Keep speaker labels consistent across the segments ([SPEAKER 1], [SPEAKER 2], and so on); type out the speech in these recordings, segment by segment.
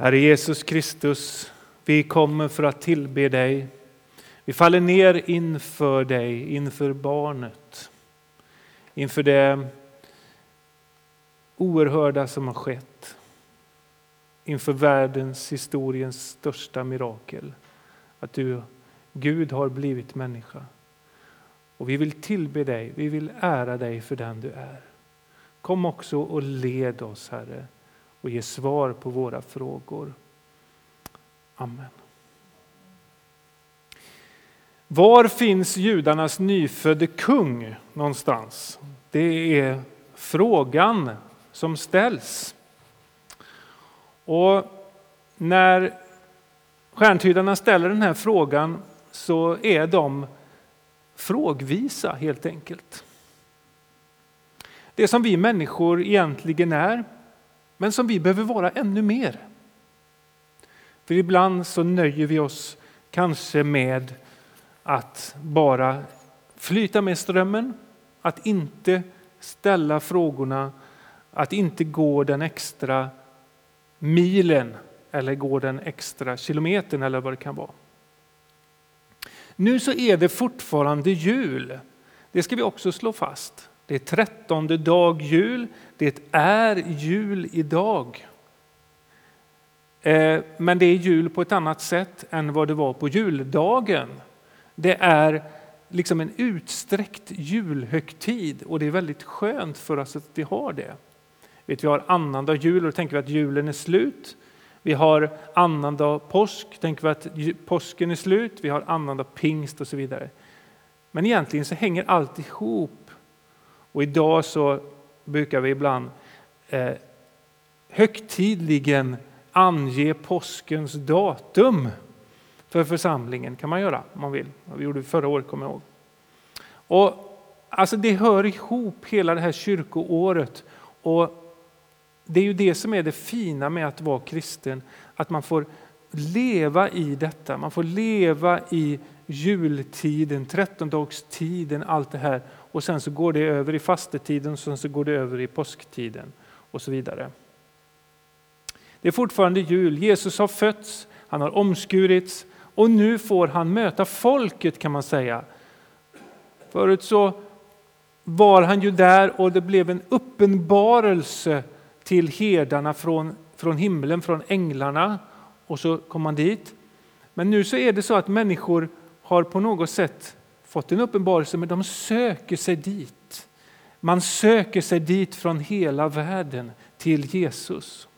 [SPEAKER 1] Herre Jesus Kristus, vi kommer för att tillbe dig. Vi faller ner inför dig, inför barnet, inför det oerhörda som har skett, inför världens historiens största mirakel. Att du, Gud, har blivit människa. Och vi vill tillbe dig, vi vill ära dig för den du är. Kom också och led oss, Herre, och ge svar på våra frågor. Amen. Var finns judarnas nyfödde kung någonstans? Det är frågan som ställs. Och när stjärntydarna ställer den här frågan så är de frågvisa helt enkelt. Det som vi människor egentligen är, men som vi behöver vara ännu mer. För ibland så nöjer vi oss kanske med att bara flyta med strömmen, att inte ställa frågorna, att inte gå den extra milen eller gå den extra kilometern eller vad det kan vara. Nu så är det fortfarande jul. Det ska vi också slå fast. Det är trettonde dag jul. Det är jul idag. Eh, men det är jul på ett annat sätt än vad det var på juldagen. Det är liksom en utsträckt julhögtid och det är väldigt skönt för oss att vi har det. Vi har annandag jul och då tänker vi att julen är slut. Vi har annandag påsk, tänker vi att påsken är slut. Vi har annandag pingst och så vidare. Men egentligen så hänger allt ihop. Och idag så brukar vi ibland eh, högtidligen ange påskens datum för församlingen. kan man göra om man vill. Vi gjorde det förra året, kommer jag ihåg. Och, alltså, det hör ihop hela det här kyrkoåret. Och det är ju det som är det fina med att vara kristen, att man får leva i detta. Man får leva i jultiden, trettondagstiden, allt det här. Och sen så går det över i fastetiden och sen så går det över i påsktiden och så vidare. Det är fortfarande jul. Jesus har fötts, han har omskurits och nu får han möta folket kan man säga. Förut så var han ju där och det blev en uppenbarelse till herdarna från, från himlen, från änglarna. Och så kom han dit. Men nu så är det så att människor har på något sätt fått en uppenbarelse, men de söker sig dit. Man söker sig dit från hela världen till Jesus.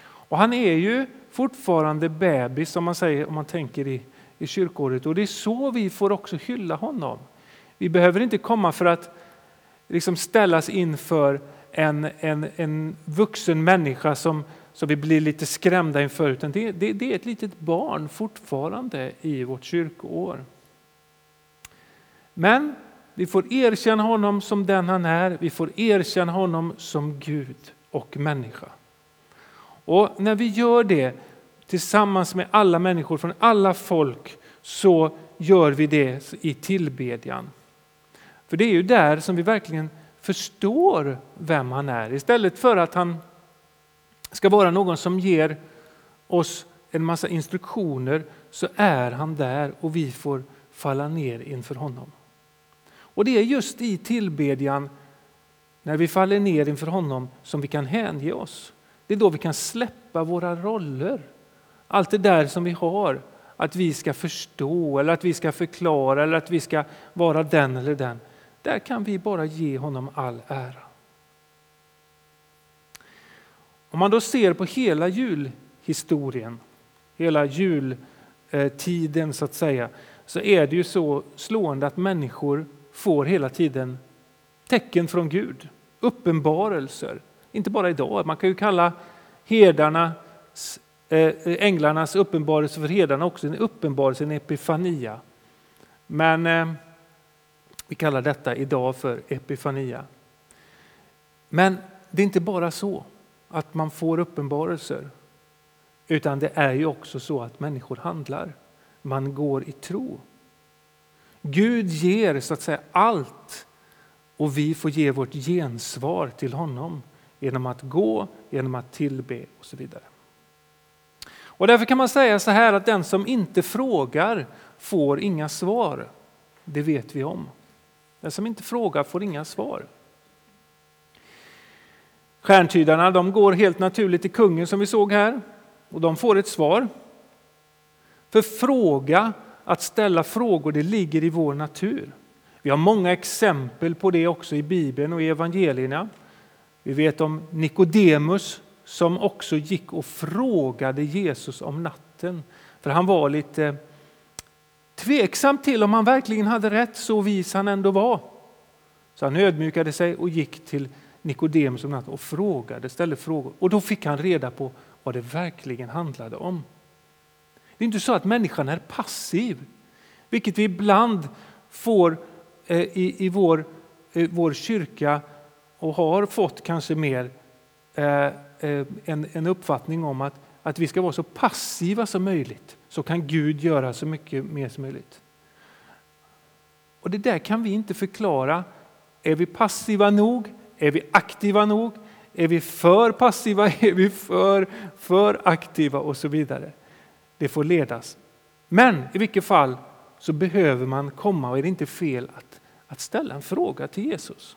[SPEAKER 1] Och han är ju fortfarande bebis om man säger om man tänker i, i kyrkåret och det är så vi får också hylla honom. Vi behöver inte komma för att liksom ställas inför en, en, en vuxen människa som, som vi blir lite skrämda inför, utan det, det, det är ett litet barn fortfarande i vårt kyrkoår. Men vi får erkänna honom som den han är, vi får erkänna honom som Gud och människa. Och när vi gör det tillsammans med alla människor från alla folk så gör vi det i tillbedjan. För det är ju där som vi verkligen förstår vem han är istället för att han ska vara någon som ger oss en massa instruktioner så är han där och vi får falla ner inför honom. Och det är just i tillbedjan när vi faller ner inför honom som vi kan hänge oss. Det är då vi kan släppa våra roller. Allt det där som vi har, att vi ska förstå eller att vi ska förklara eller att vi ska vara den eller den. Där kan vi bara ge honom all ära. Om man då ser på hela julhistorien, hela jultiden så att säga, så är det ju så slående att människor får hela tiden tecken från Gud, uppenbarelser. Inte bara idag, man kan ju kalla herdarnas, eh, änglarnas uppenbarelse för herdarna också en uppenbarelse, en epifania. Men eh, vi kallar detta idag för epifania. Men det är inte bara så att man får uppenbarelser, utan det är ju också så att människor handlar. Man går i tro. Gud ger så att säga allt och vi får ge vårt gensvar till honom genom att gå, genom att tillbe och så vidare. Och därför kan man säga så här att den som inte frågar får inga svar. Det vet vi om. Den som inte frågar får inga svar. Stjärntydarna de går helt naturligt till kungen som vi såg här och de får ett svar. För fråga, att ställa frågor, det ligger i vår natur. Vi har många exempel på det också i Bibeln och i evangelierna. Vi vet om Nikodemus som också gick och frågade Jesus om natten. För han var lite eh, tveksam till om han verkligen hade rätt, så vis han ändå var. Så han ödmjukade sig och gick till Nikodemus om natten och frågade, ställde frågor. Och då fick han reda på vad det verkligen handlade om. Det är inte så att människan är passiv, vilket vi ibland får eh, i, i vår, i vår kyrka och har fått kanske mer eh, en, en uppfattning om att, att vi ska vara så passiva som möjligt så kan Gud göra så mycket mer som möjligt. Och Det där kan vi inte förklara. Är vi passiva nog? Är vi aktiva nog? Är vi för passiva? Är vi för, för aktiva? Och så vidare. Det får ledas. Men i vilket fall så behöver man komma och är det inte fel att, att ställa en fråga till Jesus.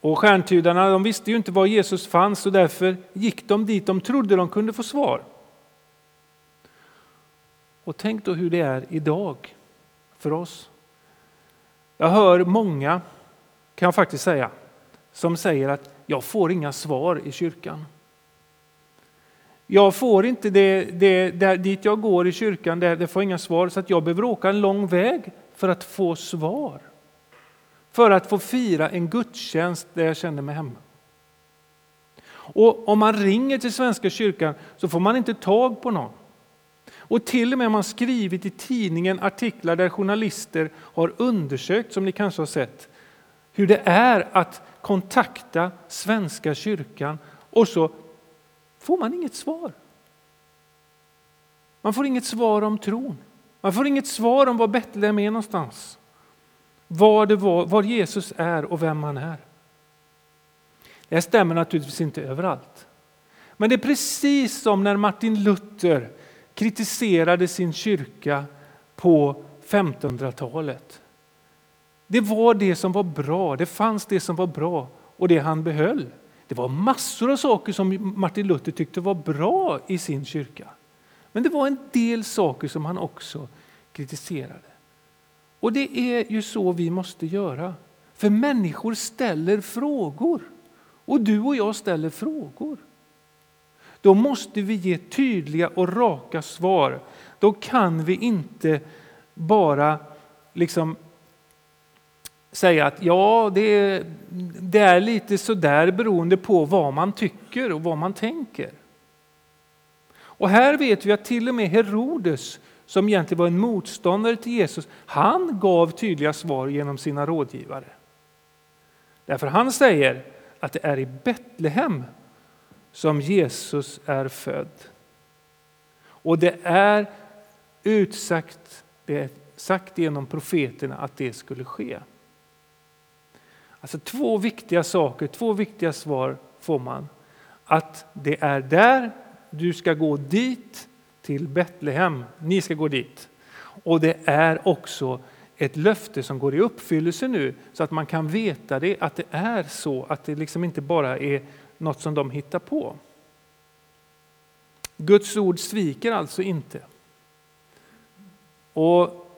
[SPEAKER 1] Och stjärntydarna de visste ju inte var Jesus fanns och därför gick de dit de trodde de kunde få svar. Och tänk då hur det är idag för oss. Jag hör många, kan jag faktiskt säga, som säger att jag får inga svar i kyrkan. Jag får inte det, det där, dit jag går i kyrkan, där det får inga svar, så att jag behöver åka en lång väg för att få svar. För att få fira en gudstjänst där jag känner mig hemma. Och om man ringer till Svenska kyrkan så får man inte tag på någon. Och till och med har man skrivit i tidningen artiklar där journalister har undersökt, som ni kanske har sett, hur det är att kontakta Svenska kyrkan och så får man inget svar. Man får inget svar om tron. Man får inget svar om var Betlehem är någonstans. Var, det var, var Jesus är och vem han är. Det stämmer naturligtvis inte överallt. Men det är precis som när Martin Luther kritiserade sin kyrka på 1500-talet. Det var det som var bra, det fanns det som var bra och det han behöll. Det var massor av saker som Martin Luther tyckte var bra i sin kyrka. Men det var en del saker som han också kritiserade. Och det är ju så vi måste göra. För människor ställer frågor. Och du och jag ställer frågor. Då måste vi ge tydliga och raka svar. Då kan vi inte bara liksom säga att ja, det, det är lite sådär beroende på vad man tycker och vad man tänker. Och här vet vi att till och med Herodes, som egentligen var en motståndare till Jesus, han gav tydliga svar genom sina rådgivare. Därför han säger att det är i Betlehem som Jesus är född. Och det är utsagt, det är sagt genom profeterna att det skulle ske. Alltså två viktiga saker, två viktiga svar får man. Att det är där, du ska gå dit, till Betlehem, ni ska gå dit. Och det är också ett löfte som går i uppfyllelse nu så att man kan veta det, att det är så, att det liksom inte bara är något som de hittar på. Guds ord sviker alltså inte. Och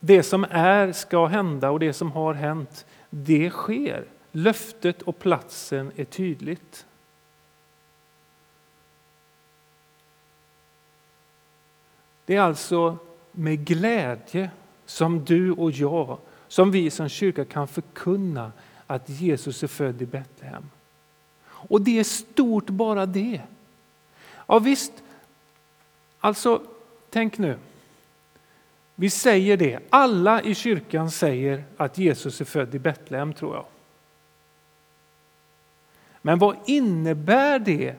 [SPEAKER 1] det som är ska hända och det som har hänt, det sker. Löftet och platsen är tydligt. Det är alltså med glädje som du och jag, som vi som kyrka kan förkunna att Jesus är född i Betlehem. Och det är stort bara det. Ja visst, alltså tänk nu. Vi säger det, alla i kyrkan säger att Jesus är född i Betlehem tror jag. Men vad innebär det?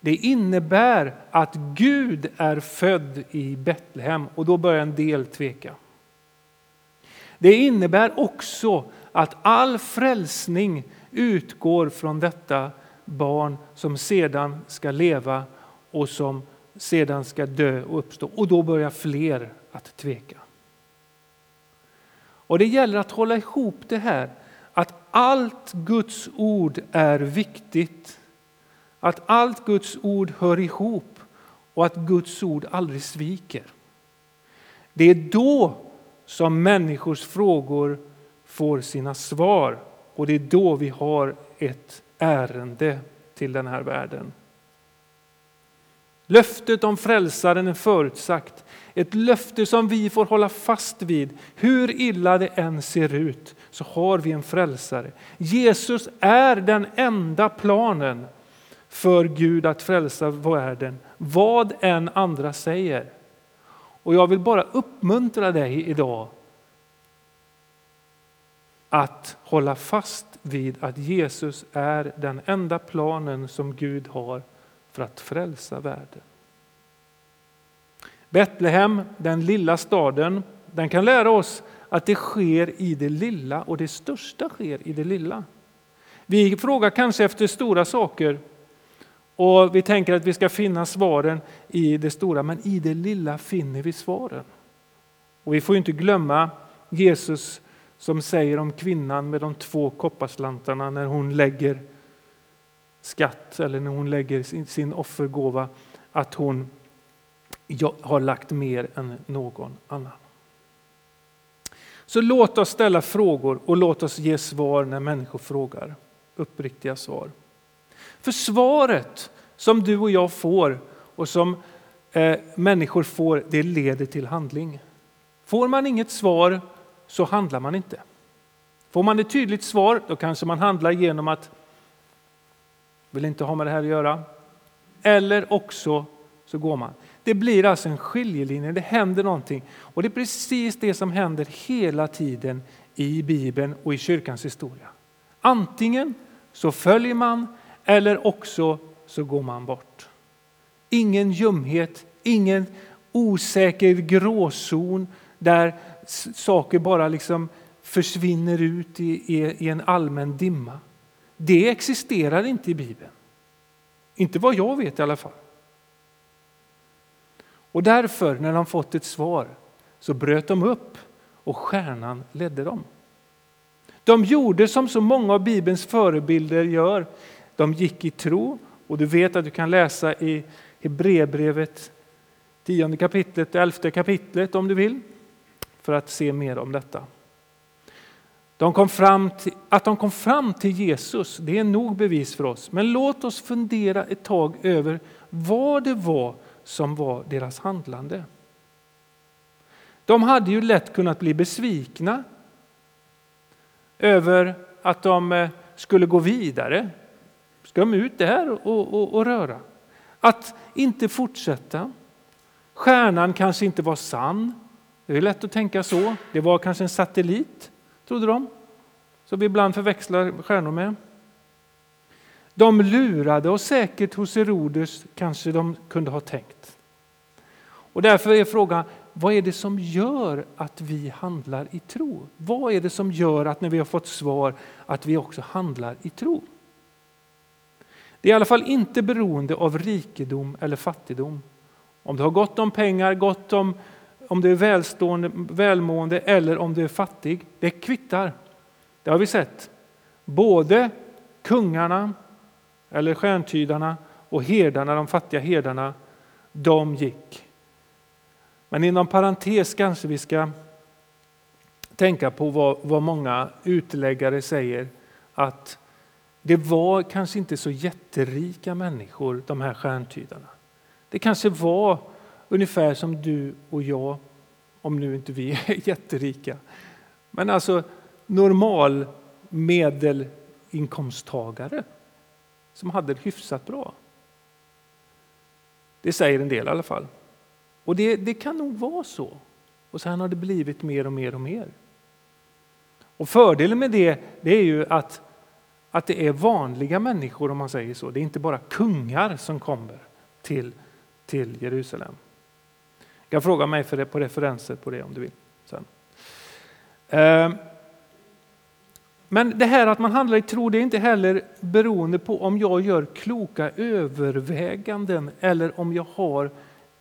[SPEAKER 1] Det innebär att Gud är född i Betlehem och då börjar en del tveka. Det innebär också att all frälsning utgår från detta barn som sedan ska leva och som sedan ska dö och uppstå. Och då börjar fler att tveka. Och det gäller att hålla ihop det här att allt Guds ord är viktigt. Att allt Guds ord hör ihop och att Guds ord aldrig sviker. Det är då som människors frågor får sina svar och det är då vi har ett ärende till den här världen. Löftet om frälsaren är förutsagt. Ett löfte som vi får hålla fast vid. Hur illa det än ser ut så har vi en frälsare. Jesus är den enda planen för Gud att frälsa världen, vad än andra säger. Och jag vill bara uppmuntra dig idag att hålla fast vid att Jesus är den enda planen som Gud har för att frälsa världen. Betlehem, den lilla staden, den kan lära oss att det sker i det lilla och det största sker i det lilla. Vi frågar kanske efter stora saker och vi tänker att vi ska finna svaren i det stora, men i det lilla finner vi svaren. Och vi får inte glömma Jesus som säger om kvinnan med de två kopparslantarna när hon lägger skatt eller när hon lägger sin, offergåva att hon jag har lagt mer än någon annan. Så låt oss ställa frågor och låt oss ge svar när människor frågar. Uppriktiga svar. För svaret som du och jag får och som eh, människor får, det leder till handling. Får man inget svar så handlar man inte. Får man ett tydligt svar då kanske man handlar genom att vill inte ha med det här att göra. Eller också så går man. Det blir alltså en skiljelinje, det händer någonting. Och det är precis det som händer hela tiden i Bibeln och i kyrkans historia. Antingen så följer man eller också så går man bort. Ingen ljumhet, ingen osäker gråzon där saker bara liksom försvinner ut i, i, i en allmän dimma. Det existerar inte i Bibeln. Inte vad jag vet i alla fall. Och därför, när de fått ett svar, så bröt de upp och stjärnan ledde dem. De gjorde som så många av Bibelns förebilder gör. De gick i tro och du vet att du kan läsa i Hebreerbrevet 10 kapitlet, 11 kapitlet om du vill för att se mer om detta. De kom fram till, att de kom fram till Jesus, det är nog bevis för oss. Men låt oss fundera ett tag över vad det var som var deras handlande. De hade ju lätt kunnat bli besvikna över att de eh, skulle gå vidare. Ska de ut där och, och, och röra? Att inte fortsätta. Stjärnan kanske inte var sann. Det är lätt att tänka så. Det var kanske en satellit, trodde de, som vi ibland förväxlar stjärnor med. De lurade och säkert hos Herodes kanske de kunde ha tänkt. Och därför är frågan, vad är det som gör att vi handlar i tro? Vad är det som gör att när vi har fått svar att vi också handlar i tro? Det är i alla fall inte beroende av rikedom eller fattigdom. Om du har gott om pengar, gott om, om du är välstående, välmående eller om du är fattig. Det kvittar. Det har vi sett. Både kungarna eller stjärntydarna och herdarna, de fattiga herdarna, de gick. Men inom parentes kanske vi ska tänka på vad, vad många utläggare säger att det var kanske inte så jätterika människor, de här stjärntydarna. Det kanske var ungefär som du och jag, om nu inte vi är jätterika. Men alltså normal medelinkomsttagare som hade det hyfsat bra. Det säger en del i alla fall. Och det, det kan nog vara så. Och sen har det blivit mer och mer och mer. Och fördelen med det, det är ju att, att det är vanliga människor om man säger så. Det är inte bara kungar som kommer till, till Jerusalem. Jag kan fråga mig för det, på referenser på det om du vill. Sen. Eh, men det här att man handlar i tro det är inte heller beroende på om jag gör kloka överväganden eller om jag har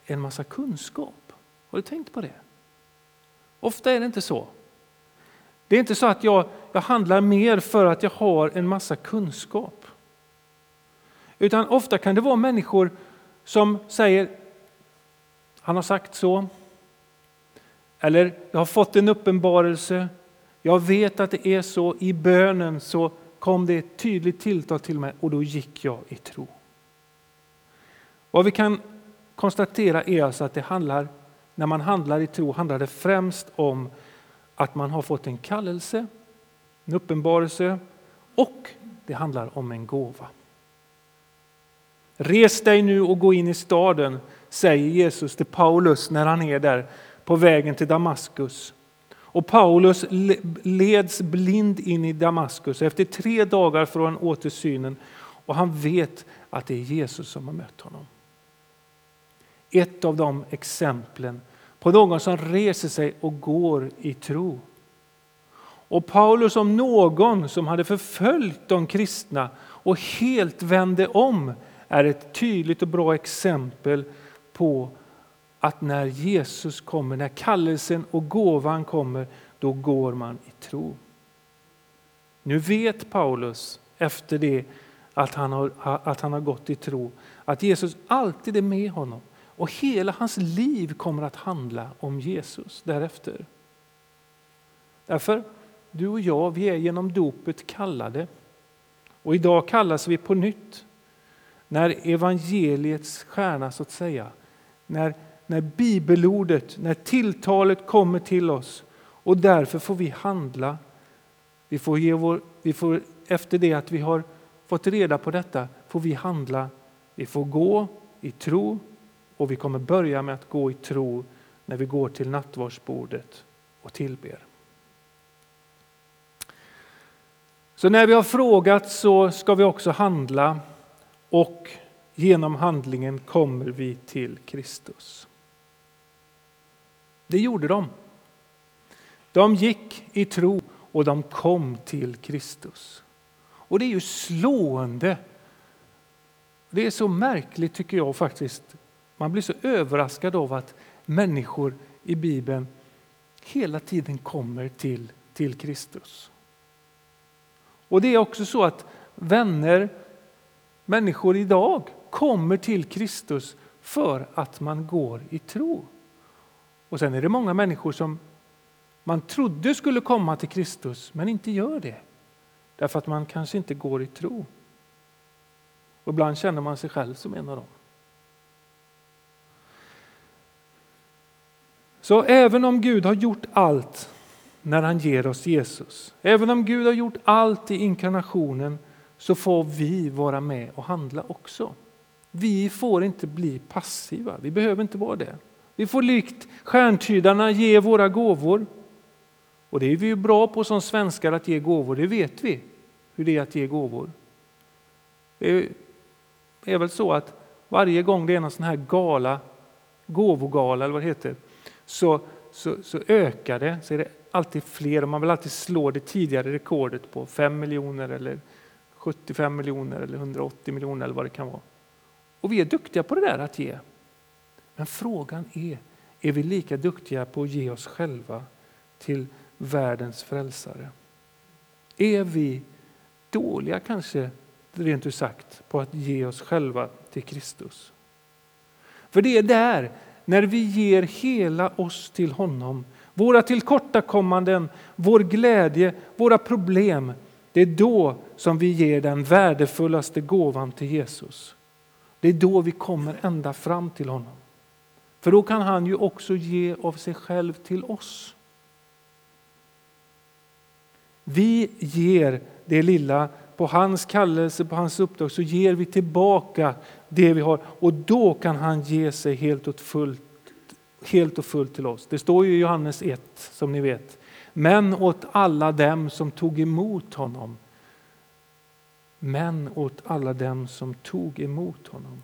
[SPEAKER 1] en massa kunskap. Har du tänkt på det? Ofta är det inte så. Det är inte så att jag, jag handlar mer för att jag har en massa kunskap. Utan ofta kan det vara människor som säger han har sagt så. Eller jag har fått en uppenbarelse. Jag vet att det är så. I bönen så kom det ett tydligt tilltal till mig och då gick jag i tro. Vad vi kan konstatera är alltså att det handlar, när man handlar i tro handlar det främst om att man har fått en kallelse, en uppenbarelse och det handlar om en gåva. Res dig nu och gå in i staden, säger Jesus till Paulus när han är där på vägen till Damaskus. Och Paulus leds blind in i Damaskus. Efter tre dagar får han åter synen och han vet att det är Jesus som har mött honom. Ett av de exemplen på någon som reser sig och går i tro. Och Paulus om någon som hade förföljt de kristna och helt vände om är ett tydligt och bra exempel på att när Jesus kommer, när kallelsen och gåvan kommer, då går man i tro. Nu vet Paulus efter det att han har, att han har gått i tro att Jesus alltid är med honom och hela hans liv kommer att handla om Jesus därefter. Därför, du och jag, vi är genom dopet kallade och idag kallas vi på nytt när evangeliets stjärna så att säga, när, när bibelordet, när tilltalet kommer till oss och därför får vi handla. Vi får ge vår, vi får, efter det att vi har fått reda på detta får vi handla. Vi får gå i tro och vi kommer börja med att gå i tro när vi går till nattvardsbordet och tillber. Så när vi har frågat så ska vi också handla och genom handlingen kommer vi till Kristus. Det gjorde de. De gick i tro och de kom till Kristus. Och det är ju slående. Det är så märkligt tycker jag faktiskt. Man blir så överraskad av att människor i Bibeln hela tiden kommer till, till Kristus. Och det är också så att vänner människor idag kommer till Kristus för att man går i tro. Och sen är det många människor som man trodde skulle komma till Kristus men inte gör det. Därför att man kanske inte går i tro. Och ibland känner man sig själv som en av dem. Så även om Gud har gjort allt när han ger oss Jesus, även om Gud har gjort allt i inkarnationen så får vi vara med och handla också. Vi får inte bli passiva, vi behöver inte vara det. Vi får likt stjärntydarna ge våra gåvor. Och det är vi ju bra på som svenskar att ge gåvor, det vet vi hur det är att ge gåvor. Det är väl så att varje gång det är någon sån här gala, gåvogala eller vad det heter, så, så, så ökar det, så är det alltid fler och man vill alltid slå det tidigare rekordet på 5 miljoner eller 75 miljoner eller 180 miljoner eller vad det kan vara. Och vi är duktiga på det där att ge. Men frågan är, är vi lika duktiga på att ge oss själva till världens frälsare? Är vi dåliga kanske, rent ut sagt, på att ge oss själva till Kristus? För det är där, när vi ger hela oss till honom, våra tillkortakommanden, vår glädje, våra problem, det är då som vi ger den värdefullaste gåvan till Jesus. Det är då vi kommer ända fram till honom. För då kan han ju också ge av sig själv till oss. Vi ger det lilla på hans kallelse, på hans uppdrag, så ger vi tillbaka det vi har och då kan han ge sig helt och fullt, helt och fullt till oss. Det står ju i Johannes 1 som ni vet. Men åt alla dem som tog emot honom. Men åt alla dem som tog emot honom.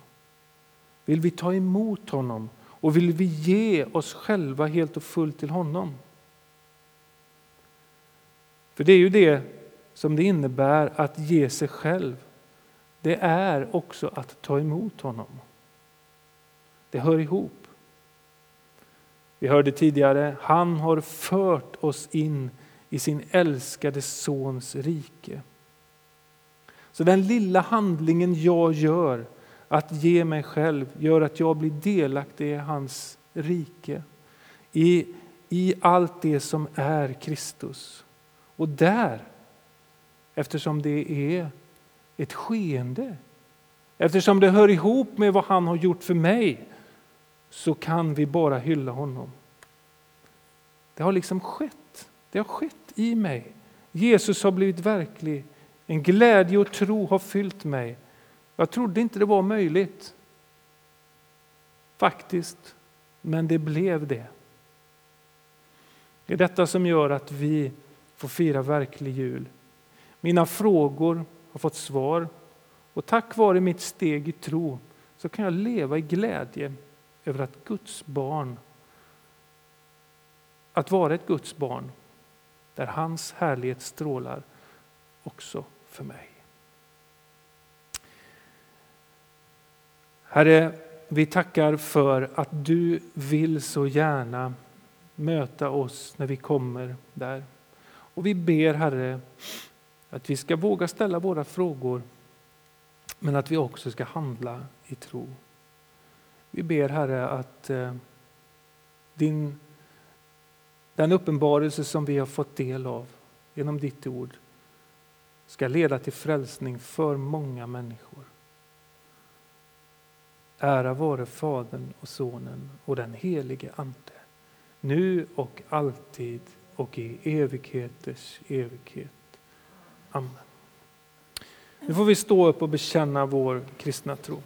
[SPEAKER 1] Vill vi ta emot honom och vill vi ge oss själva helt och fullt till honom? För det är ju det som det innebär att ge sig själv, det är också att ta emot honom. Det hör ihop. Vi hörde tidigare, han har fört oss in i sin älskade sons rike. Så den lilla handlingen jag gör, att ge mig själv, gör att jag blir delaktig i hans rike. I, i allt det som är Kristus. Och där, eftersom det är ett skeende, eftersom det hör ihop med vad han har gjort för mig, så kan vi bara hylla honom. Det har liksom skett. Det har skett i mig. Jesus har blivit verklig. En glädje och tro har fyllt mig. Jag trodde inte det var möjligt. Faktiskt. Men det blev det. Det är detta som gör att vi får fira verklig jul. Mina frågor har fått svar och tack vare mitt steg i tro så kan jag leva i glädje över att Guds barn, att vara ett Guds barn där hans härlighet strålar också för mig. Herre, vi tackar för att du vill så gärna möta oss när vi kommer där. Och vi ber Herre att vi ska våga ställa våra frågor men att vi också ska handla i tro. Vi ber Herre att eh, din, den uppenbarelse som vi har fått del av genom ditt ord ska leda till frälsning för många människor. Ära vare Fadern och Sonen och den helige Ande, nu och alltid och i evigheters evighet. Amen. Nu får vi stå upp och bekänna vår kristna tro.